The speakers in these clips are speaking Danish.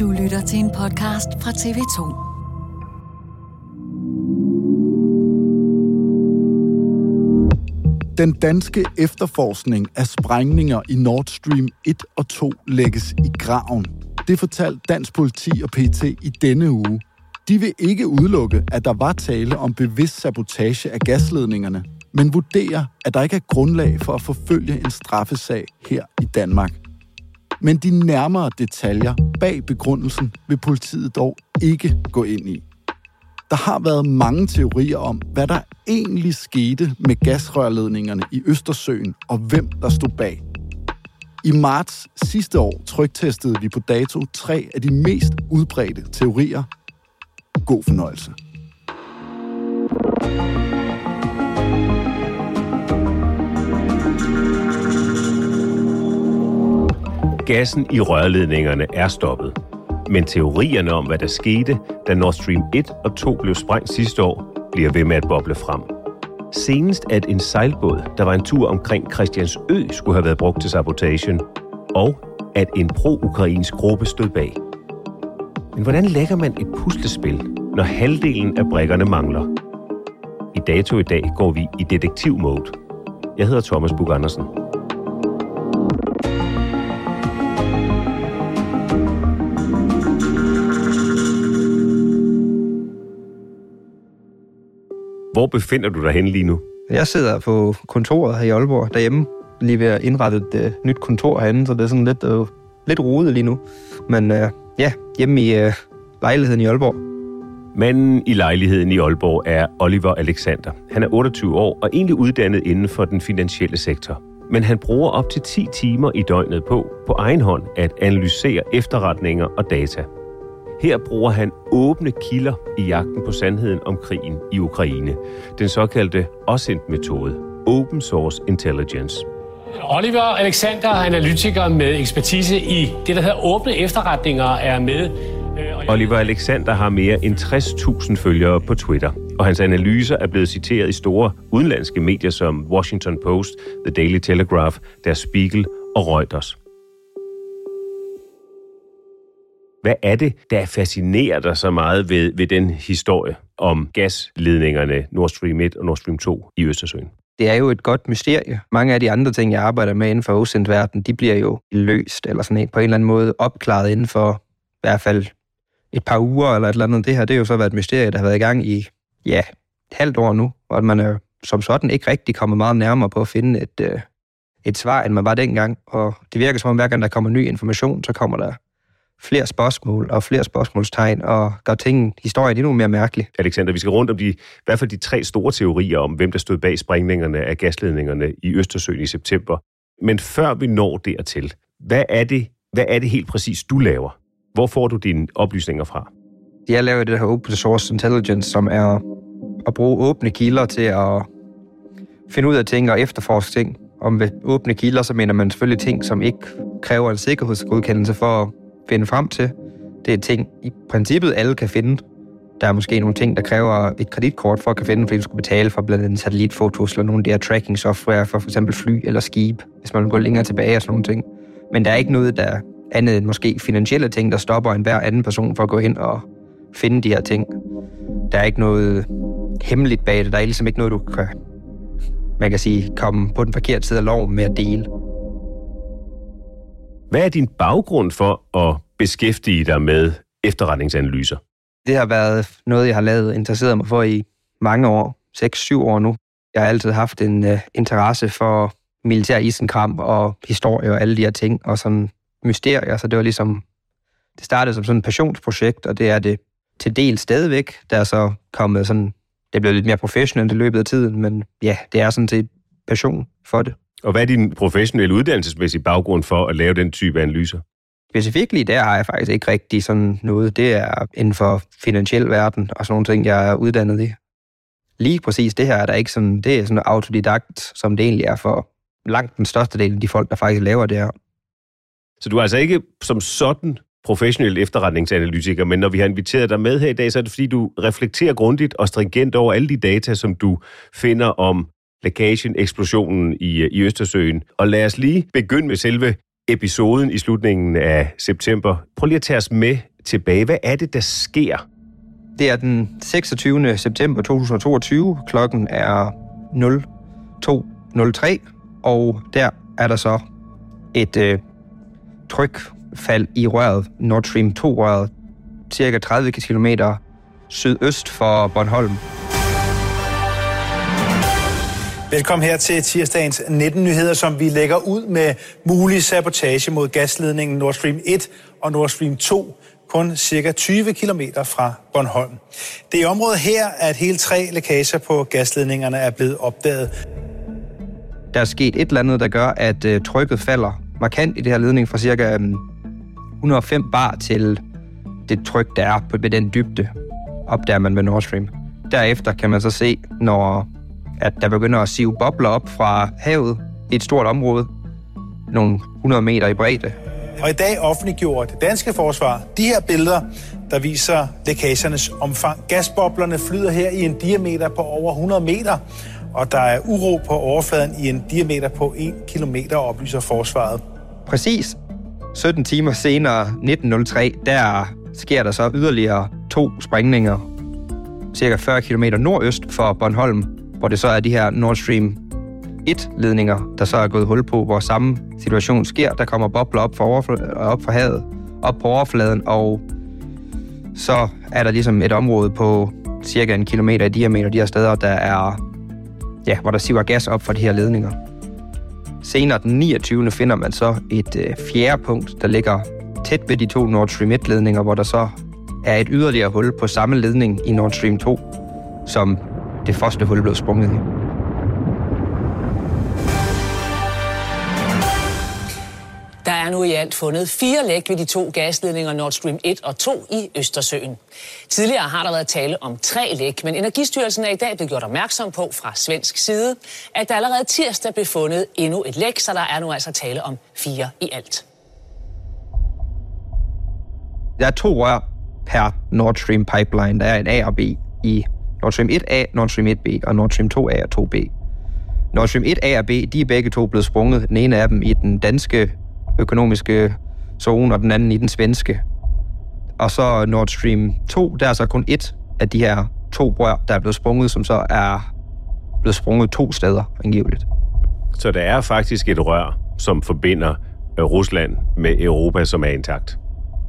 Du lytter til en podcast fra TV2. Den danske efterforskning af sprængninger i Nord Stream 1 og 2 lægges i graven. Det fortalte dansk politi og PT i denne uge. De vil ikke udelukke, at der var tale om bevidst sabotage af gasledningerne, men vurderer, at der ikke er grundlag for at forfølge en straffesag her i Danmark. Men de nærmere detaljer bag begrundelsen vil politiet dog ikke gå ind i. Der har været mange teorier om, hvad der egentlig skete med gasrørledningerne i Østersøen, og hvem der stod bag. I marts sidste år trygtestede vi på dato tre af de mest udbredte teorier. God fornøjelse. Gassen i rørledningerne er stoppet. Men teorierne om, hvad der skete, da Nord Stream 1 og 2 blev sprængt sidste år, bliver ved med at boble frem. Senest at en sejlbåd, der var en tur omkring Christiansø, skulle have været brugt til sabotagen, og at en pro-ukrainsk gruppe stod bag. Men hvordan lægger man et puslespil, når halvdelen af brikkerne mangler? I dato i dag går vi i detektiv-mode. Jeg hedder Thomas Bug Andersen. Hvor befinder du dig henne lige nu? Jeg sidder på kontoret her i Aalborg derhjemme, lige ved at indrette et uh, nyt kontor herinde, så det er sådan lidt, uh, lidt rodet lige nu. Men uh, ja, hjemme i uh, lejligheden i Aalborg. Manden i lejligheden i Aalborg er Oliver Alexander. Han er 28 år og egentlig uddannet inden for den finansielle sektor. Men han bruger op til 10 timer i døgnet på, på egen hånd, at analysere efterretninger og data. Her bruger han åbne kilder i jagten på sandheden om krigen i Ukraine. Den såkaldte OSINT-metode, Open Source Intelligence. Oliver Alexander, analytiker med ekspertise i det, der hedder åbne efterretninger, er med. Oliver Alexander har mere end 60.000 følgere på Twitter, og hans analyser er blevet citeret i store udenlandske medier som Washington Post, The Daily Telegraph, Der Spiegel og Reuters. Hvad er det, der fascinerer dig så meget ved, ved den historie om gasledningerne Nord Stream 1 og Nord Stream 2 i Østersøen? Det er jo et godt mysterie. Mange af de andre ting, jeg arbejder med inden for OSINT-verden, de bliver jo løst, eller sådan en, på en eller anden måde opklaret inden for i hvert fald et par uger, eller et eller andet. Det her, det har jo så været et mysterie, der har været i gang i, ja, et halvt år nu, og at man er som sådan ikke rigtig kommet meget nærmere på at finde et, øh, et svar, end man var dengang. Og det virker som om, hver gang der kommer ny information, så kommer der flere spørgsmål og flere spørgsmålstegn, og gør tingene, historien endnu mere mærkelig. Alexander, vi skal rundt om de, i hvert fald de tre store teorier om, hvem der stod bag sprængningerne af gasledningerne i Østersøen i september. Men før vi når dertil, hvad er det, hvad er det helt præcis, du laver? Hvor får du dine oplysninger fra? Jeg laver det her open source intelligence, som er at bruge åbne kilder til at finde ud af ting og efterforske ting om ved åbne kilder, så mener man selvfølgelig ting, som ikke kræver en sikkerhedsgodkendelse for finde frem til. Det er ting, i princippet alle kan finde. Der er måske nogle ting, der kræver et kreditkort for at kan finde, fordi du skal betale for blandt andet satellitfotos eller nogle af de her tracking software for f.eks. fly eller skib, hvis man vil gå længere tilbage og sådan nogle ting. Men der er ikke noget, der andet end måske finansielle ting, der stopper en hver anden person for at gå ind og finde de her ting. Der er ikke noget hemmeligt bag det. Der er ligesom ikke noget, du kan, man kan sige, komme på den forkerte side af loven med at dele. Hvad er din baggrund for at beskæftige dig med efterretningsanalyser? Det har været noget, jeg har lavet interesseret mig for i mange år, 6-7 år nu. Jeg har altid haft en uh, interesse for militær isenkram og historie og alle de her ting, og sådan mysterier, så det var ligesom, det startede som sådan et passionsprojekt, og det er det til del stadigvæk. Der er så kommet sådan, det blev lidt mere professionelt i løbet af tiden, men ja, det er sådan set passion for det. Og hvad er din professionelle uddannelsesmæssige baggrund for at lave den type analyser? Specifikt lige der har jeg faktisk ikke rigtig sådan noget. Det er inden for finansiel verden og sådan nogle ting, jeg er uddannet i. Lige præcis det her er der ikke sådan, det er sådan autodidakt, som det egentlig er for langt den største del af de folk, der faktisk laver det her. Så du er altså ikke som sådan professionel efterretningsanalytiker, men når vi har inviteret dig med her i dag, så er det fordi, du reflekterer grundigt og stringent over alle de data, som du finder om lækagen, eksplosionen i, øh, i Østersøen. Og lad os lige begynde med selve episoden i slutningen af september. Prøv lige at tage os med tilbage. Hvad er det, der sker? Det er den 26. september 2022. Klokken er 02.03, og der er der så et øh, trykfald i røret, Nord Stream 2-røret, cirka 30 km sydøst for Bornholm. Velkommen her til tirsdagens 19 nyheder, som vi lægger ud med mulig sabotage mod gasledningen Nord Stream 1 og Nord Stream 2, kun cirka 20 km fra Bornholm. Det er i området her, at hele tre lækager på gasledningerne er blevet opdaget. Der er sket et eller andet, der gør, at øh, trykket falder markant i det her ledning fra cirka øhm, 105 bar til det tryk, der er på ved den dybde, opdager man med Nord Stream. Derefter kan man så se, når at der begynder at sive bobler op fra havet i et stort område, nogle 100 meter i bredde. Og i dag offentliggjorde det danske forsvar de her billeder, der viser lækagernes omfang. Gasboblerne flyder her i en diameter på over 100 meter, og der er uro på overfladen i en diameter på 1 km, oplyser forsvaret. Præcis 17 timer senere, 1903, der sker der så yderligere to sprængninger, cirka 40 km nordøst for Bornholm, hvor det så er de her Nord Stream 1-ledninger, der så er gået hul på, hvor samme situation sker. Der kommer bobler op, for op fra havet, op på overfladen, og så er der ligesom et område på cirka en kilometer i diameter, de her steder, der er, ja, hvor der siver gas op fra de her ledninger. Senere den 29. finder man så et øh, fjerde punkt, der ligger tæt ved de to Nord Stream 1-ledninger, hvor der så er et yderligere hul på samme ledning i Nord Stream 2, som det første hul blev sprunget i. Der er nu i alt fundet fire læk ved de to gasledninger Nord Stream 1 og 2 i Østersøen. Tidligere har der været tale om tre læk, men Energistyrelsen er i dag blevet gjort opmærksom på fra svensk side, at der allerede tirsdag blev fundet endnu et læk, så der er nu altså tale om fire i alt. Der er to rør per Nord Stream pipeline. Der er en A og B i Nord Stream 1A, Nord Stream 1B og Nord Stream 2A og 2B. Nord Stream 1A og B, de er begge to blevet sprunget. Den ene af dem i den danske økonomiske zone, og den anden i den svenske. Og så Nord Stream 2, der er så kun et af de her to rør, der er blevet sprunget, som så er blevet sprunget to steder angiveligt. Så der er faktisk et rør, som forbinder øh, Rusland med Europa, som er intakt?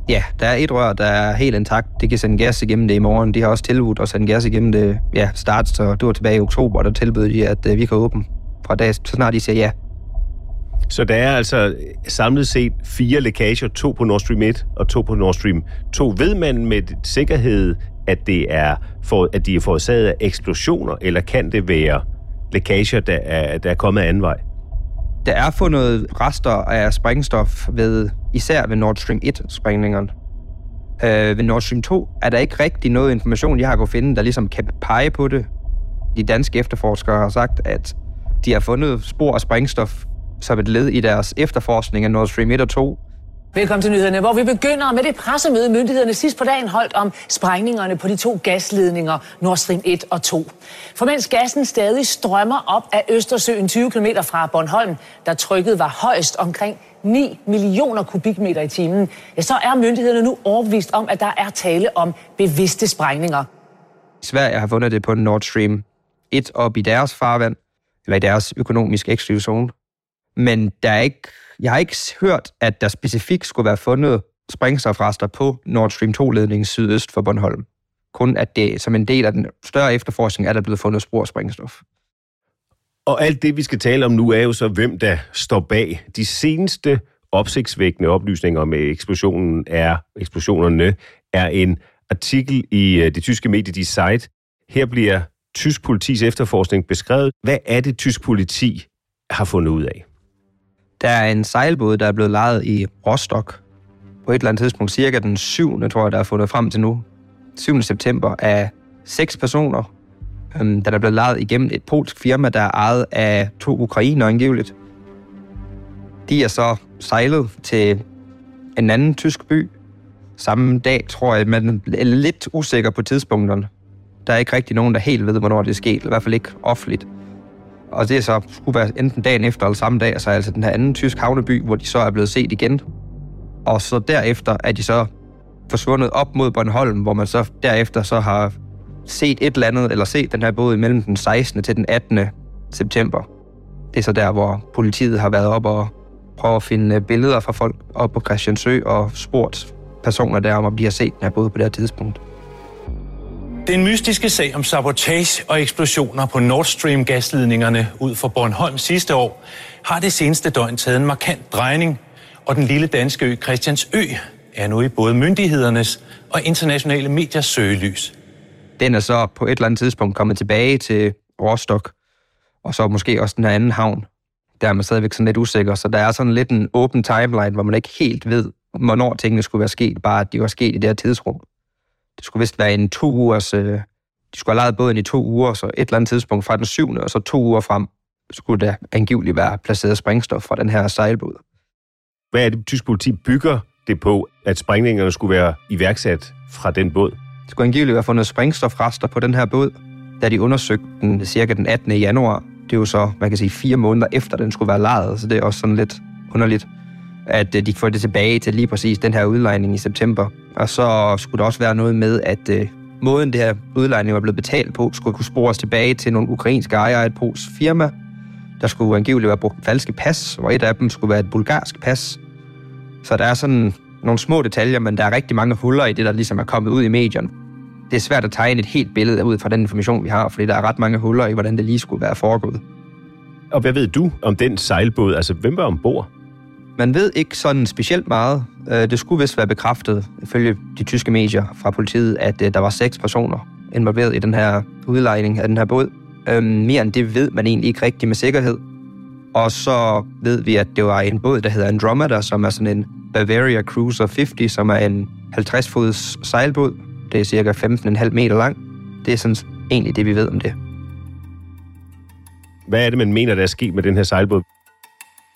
Ja, der er et rør, der er helt intakt. Det kan sende gas igennem det i morgen. De har også tilbudt at sende gas igennem det ja, start, så det var tilbage i oktober, der tilbød de, at øh, vi kan åbne fra dag, så snart de siger ja. Så der er altså samlet set fire lækager, to på Nord Stream 1 og to på Nord Stream 2. Ved man med sikkerhed, at, det er for, at de er forårsaget af eksplosioner, eller kan det være lækager, der er, der er kommet anden vej? Der er fundet rester af sprængstof ved, især ved Nord Stream 1-sprængningerne. Øh, ved Nord Stream 2 er der ikke rigtig noget information, jeg har kunnet finde, der ligesom kan pege på det. De danske efterforskere har sagt, at de har fundet spor af sprængstof som et led i deres efterforskning af Nord Stream 1 og 2. Velkommen til nyhederne, hvor vi begynder med det pressemøde, myndighederne sidst på dagen holdt om sprængningerne på de to gasledninger Nord Stream 1 og 2. For mens gassen stadig strømmer op af Østersøen 20 km fra Bornholm, der trykket var højst omkring 9 millioner kubikmeter i timen, ja, så er myndighederne nu overbevist om, at der er tale om bevidste sprængninger. Sverige har fundet det på Nord Stream 1 op i deres farvand, eller i deres økonomisk eksklusive zone. Men der er ikke, jeg har ikke hørt, at der specifikt skulle være fundet sprængstofrester på Nord Stream 2-ledningen sydøst for Bornholm. Kun at det som en del af den større efterforskning er der blevet fundet spor af sprængstof. Og alt det, vi skal tale om nu, er jo så, hvem der står bag. De seneste opsigtsvækkende oplysninger om eksplosionen er, eksplosionerne er en artikel i øh, det tyske medie Die Zeit. Her bliver tysk politis efterforskning beskrevet. Hvad er det, tysk politi har fundet ud af? Der er en sejlbåd, der er blevet lejet i Rostock på et eller andet tidspunkt, cirka den 7. tror jeg, der er fundet frem til nu, 7. september, af seks personer, øhm, der er blevet lejet igennem et polsk firma, der er ejet af to ukrainer angiveligt. De er så sejlet til en anden tysk by samme dag, tror jeg, men er lidt usikker på tidspunkterne. Der er ikke rigtig nogen, der helt ved, hvornår det er sket, i hvert fald ikke offentligt. Og det er så skulle være enten dagen efter eller samme dag, så altså den her anden tysk havneby, hvor de så er blevet set igen. Og så derefter er de så forsvundet op mod Bornholm, hvor man så derefter så har set et eller andet, eller set den her båd mellem den 16. til den 18. september. Det er så der, hvor politiet har været op og prøvet at finde billeder fra folk op på Christiansø og spurgt personer der om, om de har set den her båd på det her tidspunkt. Den mystiske sag om sabotage og eksplosioner på Nord Stream gasledningerne ud for Bornholm sidste år har det seneste døgn taget en markant drejning, og den lille danske ø Christiansø er nu i både myndighedernes og internationale mediers søgelys. Den er så på et eller andet tidspunkt kommet tilbage til Rostock, og så måske også den her anden havn. Der er man stadigvæk sådan lidt usikker, så der er sådan lidt en åben timeline, hvor man ikke helt ved, hvornår tingene skulle være sket, bare at de var sket i det her tidsrum. Det skulle vist være en to ugers... Øh, de skulle have lejet båden i to uger, så et eller andet tidspunkt fra den syvende, og så to uger frem, skulle der angiveligt være placeret sprængstof fra den her sejlbåd. Hvad er det, tysk politi bygger det på, at sprængningerne skulle være iværksat fra den båd? Det skulle angiveligt være fundet sprængstofrester på den her båd, da de undersøgte den cirka den 18. januar. Det er jo så, man kan sige, fire måneder efter, den skulle være lejet, så det er også sådan lidt underligt at øh, de får det tilbage til lige præcis den her udlejning i september. Og så skulle der også være noget med, at øh, måden det her udlejning var blevet betalt på, skulle kunne spores tilbage til nogle ukrainske ejere af et polsk firma. Der skulle angiveligt være brugt falske pas, og et af dem skulle være et bulgarsk pas. Så der er sådan nogle små detaljer, men der er rigtig mange huller i det, der ligesom er kommet ud i medierne. Det er svært at tegne et helt billede ud fra den information, vi har, fordi der er ret mange huller i, hvordan det lige skulle være foregået. Og hvad ved du om den sejlbåd? Altså, hvem var ombord? Man ved ikke sådan specielt meget. Øh, det skulle vist være bekræftet, ifølge de tyske medier fra politiet, at øh, der var seks personer involveret i den her udlejning af den her båd. Øhm, mere end det ved man egentlig ikke rigtig med sikkerhed. Og så ved vi, at det var en båd, der hedder Andromeda, som er sådan en Bavaria Cruiser 50, som er en 50-fods sejlbåd. Det er cirka 15,5 meter lang. Det er sådan egentlig det, vi ved om det. Hvad er det, man mener, der er sket med den her sejlbåd?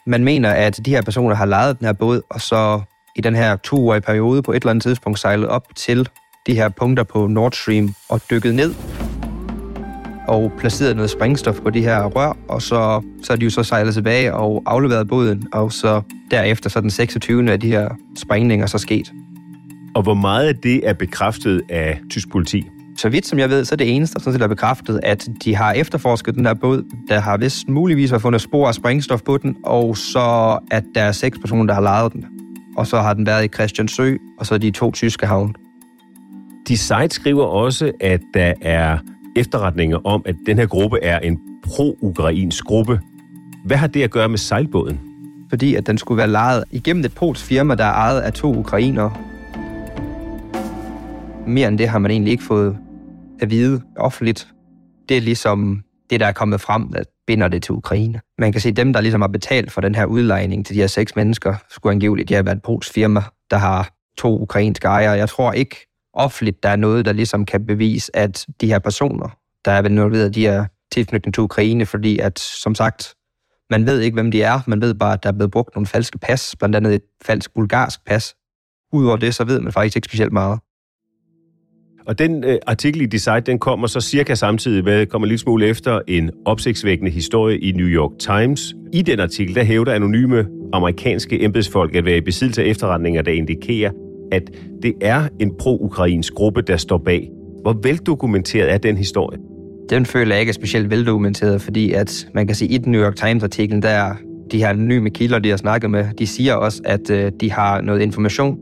Man mener, at de her personer har lejet den her båd, og så i den her toårige periode på et eller andet tidspunkt sejlet op til de her punkter på Nord Stream og dykket ned og placeret noget sprængstof på de her rør, og så, så er de jo så sejlet tilbage og afleveret båden, og så derefter så den 26. af de her sprængninger så sket. Og hvor meget af det er bekræftet af tysk politi? Så vidt som jeg ved, så er det eneste, der sådan set er bekræftet, at de har efterforsket den her båd. Der har vist muligvis været fundet spor af sprængstof på den, og så at der er seks personer, der har lejet den. Og så har den været i Christiansø, og så de to tyske havne. De site skriver også, at der er efterretninger om, at den her gruppe er en pro-ukrainsk gruppe. Hvad har det at gøre med sejlbåden? Fordi at den skulle være lejet igennem et polsk firma, der er ejet af to ukrainere. Mere end det har man egentlig ikke fået at vide offentligt. Det er ligesom det, der er kommet frem, der binder det til Ukraine. Man kan se, at dem, der ligesom har betalt for den her udlejning til de her seks mennesker, skulle angiveligt have været et polsk firma, der har to ukrainske ejere. Jeg tror ikke offentligt, der er noget, der ligesom kan bevise, at de her personer, der er involveret, de er tilknytning til Ukraine, fordi at, som sagt, man ved ikke, hvem de er. Man ved bare, at der er blevet brugt nogle falske pas, blandt andet et falsk bulgarsk pas. Udover det, så ved man faktisk ikke specielt meget. Og den øh, artikel i Decide, den kommer så cirka samtidig med, kommer lidt smule efter en opsigtsvækkende historie i New York Times. I den artikel, der hævder anonyme amerikanske embedsfolk at være i besiddelse af efterretninger, der indikerer, at det er en pro-ukrainsk gruppe, der står bag. Hvor veldokumenteret er den historie? Den føler jeg ikke er specielt veldokumenteret, fordi at man kan sige, at i den New York Times-artikel, der de her anonyme kilder, de har snakket med, de siger også, at øh, de har noget information,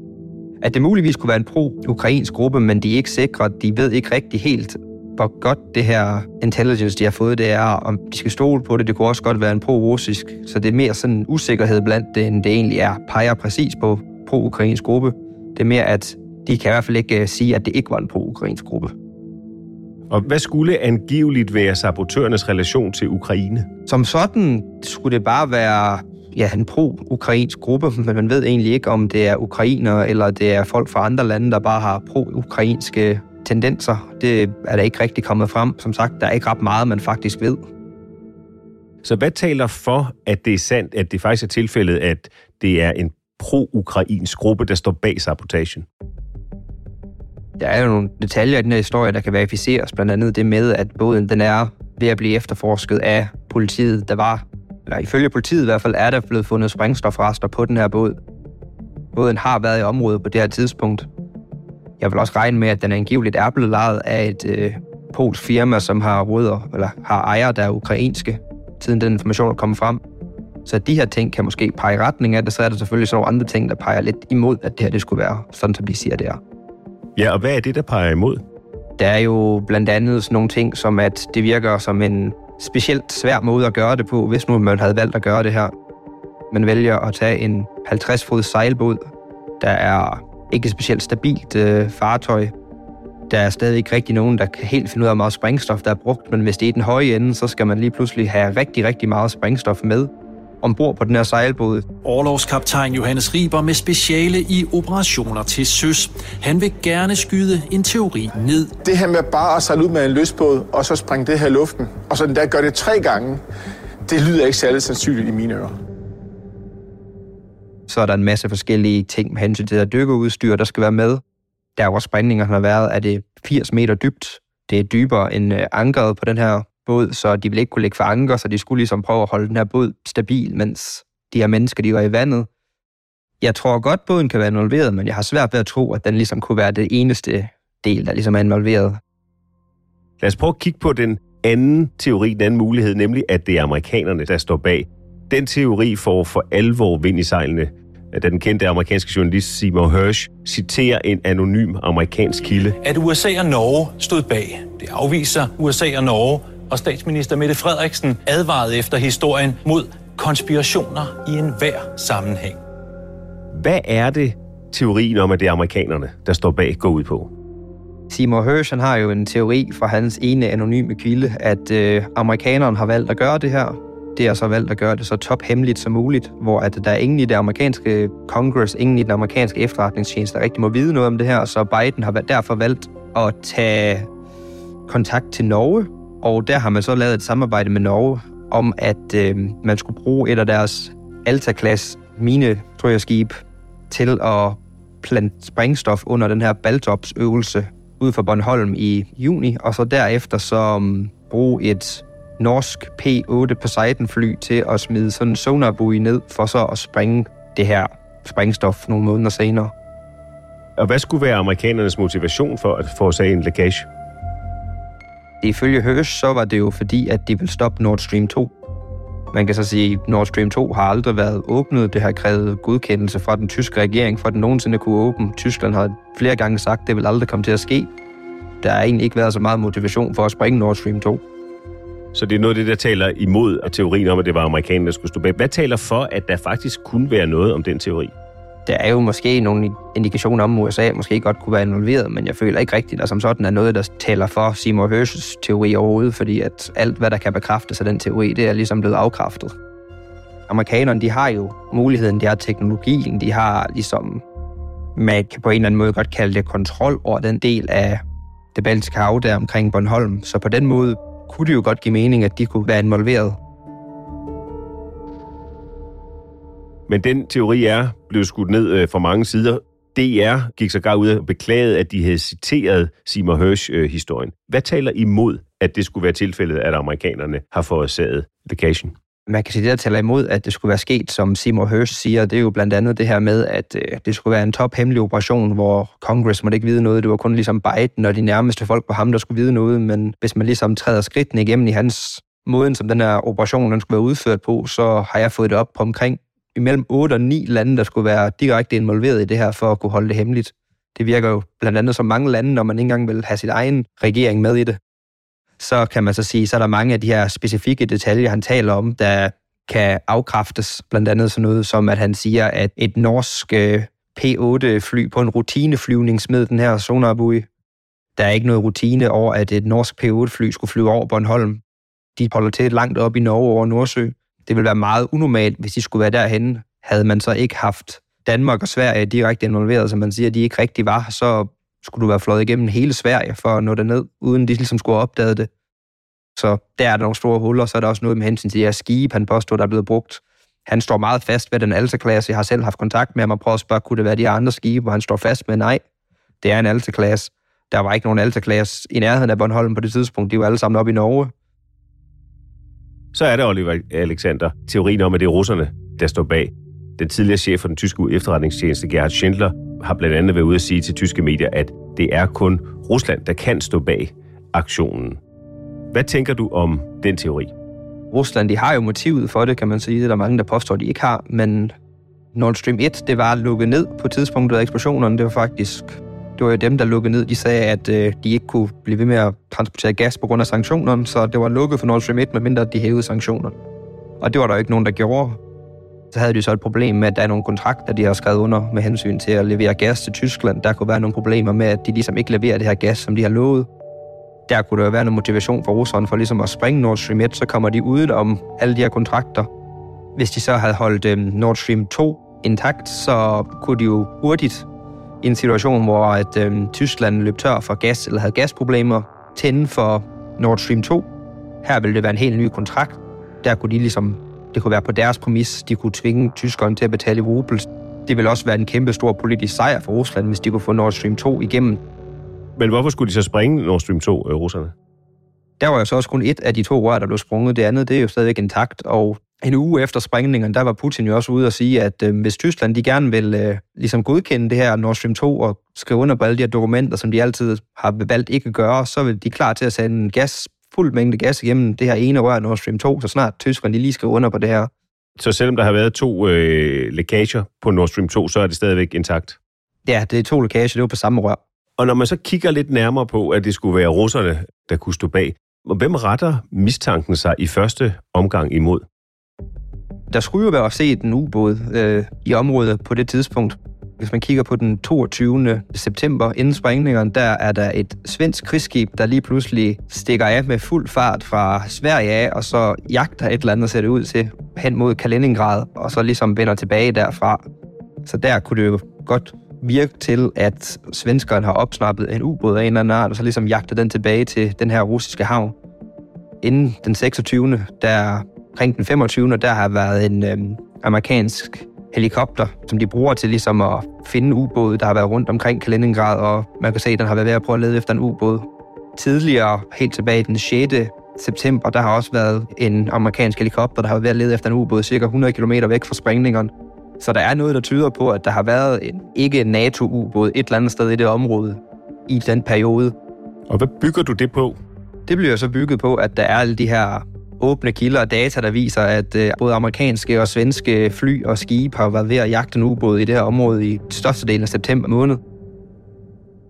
at det muligvis kunne være en pro-ukrainsk gruppe, men de er ikke sikre, de ved ikke rigtig helt, hvor godt det her intelligence, de har fået, det er, om de skal stole på det. Det kunne også godt være en pro-russisk, så det er mere sådan en usikkerhed blandt det, end det egentlig er. Peger præcis på pro-ukrainsk gruppe. Det er mere, at de kan i hvert fald ikke øh, sige, at det ikke var en pro-ukrainsk gruppe. Og hvad skulle angiveligt være sabotørernes relation til Ukraine? Som sådan skulle det bare være ja, en pro-ukrainsk gruppe, men man ved egentlig ikke, om det er ukrainere eller det er folk fra andre lande, der bare har pro-ukrainske tendenser. Det er der ikke rigtig kommet frem. Som sagt, der er ikke ret meget, man faktisk ved. Så hvad taler for, at det er sandt, at det faktisk er tilfældet, at det er en pro-ukrainsk gruppe, der står bag sabotagen? Der er jo nogle detaljer i den her historie, der kan verificeres. Blandt andet det med, at båden den er ved at blive efterforsket af politiet. Der var, eller ifølge politiet i hvert fald, er der blevet fundet sprængstofrester på den her båd. Båden har været i området på det her tidspunkt. Jeg vil også regne med, at den angiveligt er blevet lejet af et øh, polsk firma, som har rødder, eller har ejer, der er ukrainske, siden den information er kommet frem. Så de her ting kan måske pege i retning af det, så er der selvfølgelig nogle andre ting, der peger lidt imod, at det her det skulle være sådan, som de siger, det er. Ja, og hvad er det, der peger imod? Der er jo blandt andet sådan nogle ting, som at det virker som en specielt svær måde at gøre det på, hvis nu man havde valgt at gøre det her. Man vælger at tage en 50-fod sejlbåd, der er ikke et specielt stabilt øh, fartøj. Der er stadig ikke rigtig nogen, der kan helt finde ud af, hvor meget sprængstof, der er brugt, men hvis det er i den høje ende, så skal man lige pludselig have rigtig, rigtig meget sprængstof med ombord på den her sejlbåd. Årlovskaptajn Johannes Riber med speciale i operationer til søs. Han vil gerne skyde en teori ned. Det her med bare at sejle ud med en løsbåd, og så springe det her i luften, og så den der gør det tre gange, det lyder ikke særlig sandsynligt i mine ører. Så er der en masse forskellige ting med hensyn til det dykkerudstyr, der skal være med. Der er også sprængninger, der har været, at det 80 meter dybt. Det er dybere end øh, ankeret på den her båd, så de ville ikke kunne lægge for anker, så de skulle ligesom prøve at holde den her båd stabil, mens de her mennesker, de var i vandet. Jeg tror godt, båden kan være involveret, men jeg har svært ved at tro, at den ligesom kunne være det eneste del, der ligesom er involveret. Lad os prøve at kigge på den anden teori, den anden mulighed, nemlig at det er amerikanerne, der står bag. Den teori får for alvor vind i sejlene, da den kendte amerikanske journalist Seymour Hersh citerer en anonym amerikansk kilde. At USA og Norge stod bag. Det afviser USA og Norge, og statsminister Mette Frederiksen advarede efter historien mod konspirationer i enhver sammenhæng. Hvad er det, teorien om, at det er amerikanerne, der står bag, går ud på? Seymour Hersh han har jo en teori fra hans ene anonyme kilde, at øh, amerikanerne har valgt at gøre det her. Det er så valgt at gøre det så tophemmeligt som muligt, hvor at der er ingen i det amerikanske Congress, ingen i den amerikanske efterretningstjeneste, der rigtig må vide noget om det her, så Biden har derfor valgt at tage kontakt til Norge og der har man så lavet et samarbejde med Norge om, at øh, man skulle bruge et af deres Alta-klasse mine, skib til at plante sprængstof under den her Baltops-øvelse ud for Bornholm i juni, og så derefter så um, bruge et norsk P-8 Poseidon-fly til at smide sådan en sonarbui ned, for så at springe det her sprængstof nogle måneder senere. Og hvad skulle være amerikanernes motivation for at få en lækage? Ifølge Høs, så var det jo fordi, at de ville stoppe Nord Stream 2. Man kan så sige, at Nord Stream 2 har aldrig været åbnet. Det har krævet godkendelse fra den tyske regering, for at den nogensinde kunne åbne. Tyskland har flere gange sagt, at det vil aldrig komme til at ske. Der har egentlig ikke været så meget motivation for at springe Nord Stream 2. Så det er noget af det, der taler imod teorien om, at det var amerikanerne, der skulle stå bag. Hvad taler for, at der faktisk kunne være noget om den teori? Der er jo måske nogle indikationer om, at USA måske godt kunne være involveret, men jeg føler ikke rigtigt, at som sådan er noget, der taler for Seymour Hersh's teori overhovedet, fordi at alt, hvad der kan bekræftes af den teori, det er ligesom blevet afkræftet. Amerikanerne, de har jo muligheden, de har teknologien, de har ligesom, man kan på en eller anden måde godt kalde det kontrol over den del af det baltiske hav der omkring Bornholm. Så på den måde kunne det jo godt give mening, at de kunne være involveret. Men den teori er blevet skudt ned øh, fra mange sider. DR gik så ud og beklagede, at de havde citeret Seymour Hersh-historien. Øh, Hvad taler imod, at det skulle være tilfældet, at amerikanerne har forårsaget vacation? Man kan sige, det der taler imod, at det skulle være sket, som Seymour Hersh siger, det er jo blandt andet det her med, at øh, det skulle være en tophemmelig operation, hvor Congress måtte ikke vide noget. Det var kun ligesom Biden og de nærmeste folk på ham, der skulle vide noget. Men hvis man ligesom træder skridtene igennem i hans måden, som den her operation den skulle være udført på, så har jeg fået det op på omkring imellem 8 og 9 lande, der skulle være direkte involveret i det her, for at kunne holde det hemmeligt. Det virker jo blandt andet som mange lande, når man ikke engang vil have sit egen regering med i det. Så kan man så sige, så er der mange af de her specifikke detaljer, han taler om, der kan afkræftes. Blandt andet sådan noget som, at han siger, at et norsk øh, P-8-fly på en rutineflyvning smed den her sonarbuie. Der er ikke noget rutine over, at et norsk P-8-fly skulle flyve over Bornholm. De holder til langt op i Norge over Nordsø det ville være meget unormalt, hvis de skulle være derhen. Havde man så ikke haft Danmark og Sverige direkte involveret, som man siger, at de ikke rigtig var, så skulle du være fløjet igennem hele Sverige for at nå ned, uden de ligesom skulle have opdaget det. Så der er der nogle store huller, så er der også noget med hensyn til de her skibe, han påstår, der er blevet brugt. Han står meget fast ved den Alta-klasse. Jeg har selv haft kontakt med ham og prøvet at spørge, kunne det være de andre skibe, hvor han står fast med, nej, det er en Alta-klasse. Der var ikke nogen Alta-klasse i nærheden af Bornholm på det tidspunkt. De var alle sammen oppe i Norge. Så er det, Oliver Alexander, teorien om, at det er russerne, der står bag. Den tidligere chef for den tyske efterretningstjeneste, Gerhard Schindler, har blandt andet været ude at sige til tyske medier, at det er kun Rusland, der kan stå bag aktionen. Hvad tænker du om den teori? Rusland, de har jo motivet for det, kan man sige. Det er der mange, der påstår, de ikke har. Men Nord Stream 1, det var lukket ned på tidspunktet af eksplosionerne. Det var faktisk det var jo dem, der lukkede ned. De sagde, at øh, de ikke kunne blive ved med at transportere gas på grund af sanktionerne, så det var lukket for Nord Stream 1, medmindre de hævede sanktionerne. Og det var der jo ikke nogen, der gjorde. Så havde de så et problem med, at der er nogle kontrakter, de har skrevet under med hensyn til at levere gas til Tyskland. Der kunne være nogle problemer med, at de ligesom ikke leverer det her gas, som de har lovet. Der kunne der jo være noget motivation for russerne for ligesom at springe Nord Stream 1, så kommer de uden om alle de her kontrakter. Hvis de så havde holdt øh, Nord Stream 2 intakt, så kunne de jo hurtigt en situation, hvor at, øh, Tyskland løb tør for gas eller havde gasproblemer, tænde for Nord Stream 2. Her ville det være en helt ny kontrakt. Der kunne de ligesom, det kunne være på deres præmis, de kunne tvinge tyskerne til at betale i rubel. Det ville også være en kæmpe stor politisk sejr for Rusland, hvis de kunne få Nord Stream 2 igennem. Men hvorfor skulle de så springe Nord Stream 2, øh, russerne? Der var jo så også kun et af de to rør, der blev sprunget. Det andet, det er jo stadigvæk intakt, og en uge efter sprængningen, der var Putin jo også ude og sige, at øh, hvis Tyskland de gerne vil øh, ligesom godkende det her Nord Stream 2 og skrive under på alle de her dokumenter, som de altid har valgt ikke at gøre, så vil de klar til at sende gas, fuld mængde gas igennem det her ene rør Nord Stream 2, så snart Tyskland de lige skriver under på det her. Så selvom der har været to øh, lækager på Nord Stream 2, så er det stadigvæk intakt? Ja, det er to lækager, det var på samme rør. Og når man så kigger lidt nærmere på, at det skulle være russerne, der kunne stå bag, hvem retter mistanken sig i første omgang imod? Der skulle jo være set en ubåd øh, i området på det tidspunkt. Hvis man kigger på den 22. september inden sprængningerne, der er der et svensk krigsskib, der lige pludselig stikker af med fuld fart fra Sverige af, og så jagter et eller andet, ser det ud til, hen mod Kaliningrad, og så ligesom vender tilbage derfra. Så der kunne det jo godt virke til, at svenskerne har opsnappet en ubåd af en eller anden art, og så ligesom jagter den tilbage til den her russiske havn. Inden den 26. der omkring den 25. der har været en øhm, amerikansk helikopter, som de bruger til ligesom at finde ubåde, der har været rundt omkring Kaliningrad, og man kan se, at den har været ved at prøve at lede efter en ubåd. Tidligere, helt tilbage den 6. september, der har også været en amerikansk helikopter, der har været ved at lede efter en ubåd cirka 100 km væk fra sprængningerne. Så der er noget, der tyder på, at der har været en ikke NATO-ubåd et eller andet sted i det område i den periode. Og hvad bygger du det på? Det bliver så bygget på, at der er alle de her åbne kilder og data, der viser, at øh, både amerikanske og svenske fly og skibe har været ved at jagte en ubåd i det her område i størstedelen af september måned.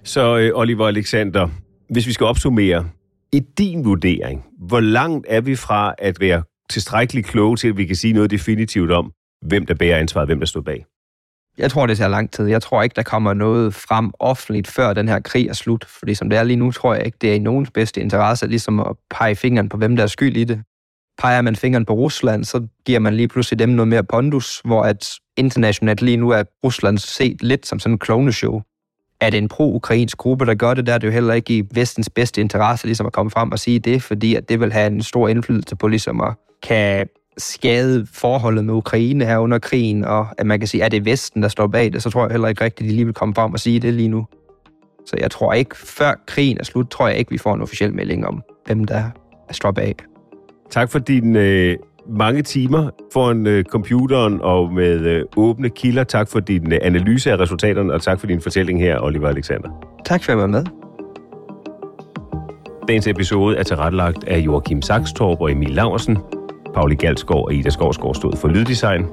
Så øh, Oliver Alexander, hvis vi skal opsummere, i din vurdering, hvor langt er vi fra at være tilstrækkeligt kloge til, at vi kan sige noget definitivt om, hvem der bærer ansvaret, hvem der står bag? Jeg tror, det tager lang tid. Jeg tror ikke, der kommer noget frem offentligt, før den her krig er slut. Fordi som det er lige nu, tror jeg ikke, det er i nogens bedste interesse ligesom at pege fingeren på, hvem der er skyld i det peger man fingeren på Rusland, så giver man lige pludselig dem noget mere pondus, hvor at internationalt lige nu er Rusland set lidt som sådan en kloneshow. er det en pro-ukrainsk gruppe, der gør det der, det er jo heller ikke i vestens bedste interesse ligesom at komme frem og sige det, fordi at det vil have en stor indflydelse på ligesom at kan skade forholdet med Ukraine her under krigen, og at man kan sige, at det er Vesten, der står bag det, så tror jeg heller ikke rigtigt, at de lige vil komme frem og sige det lige nu. Så jeg tror ikke, før krigen er slut, tror jeg ikke, vi får en officiel melding om, hvem der er står bag. Tak for din øh, mange timer foran øh, computeren og med øh, åbne kilder. Tak for din øh, analyse af resultaterne, og tak for din fortælling her, Oliver Alexander. Tak for at være med. Dagens episode er tilrettelagt af Joachim Saxtorp og Emil Laversen. Pauli Galsgaard og Ida Skovsgaard stod for lyddesign.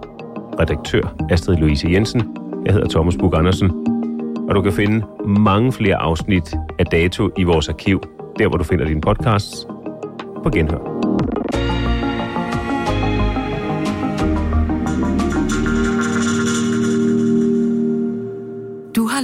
Redaktør Astrid Louise Jensen. Jeg hedder Thomas Bug Andersen. Og du kan finde mange flere afsnit af Dato i vores arkiv, der hvor du finder dine podcasts. På genhør.